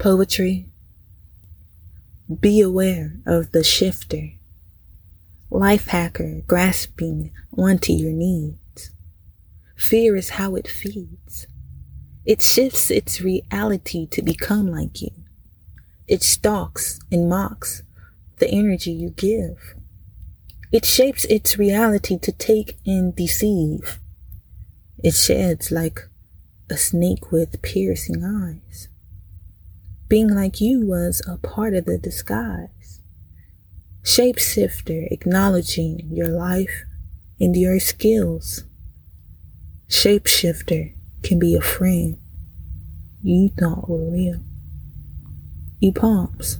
Poetry. Be aware of the shifter. Life hacker grasping onto your needs. Fear is how it feeds. It shifts its reality to become like you. It stalks and mocks the energy you give. It shapes its reality to take and deceive. It sheds like a snake with piercing eyes. Being like you was a part of the disguise. Shapeshifter acknowledging your life and your skills. Shapeshifter can be a friend you thought were real. E palms.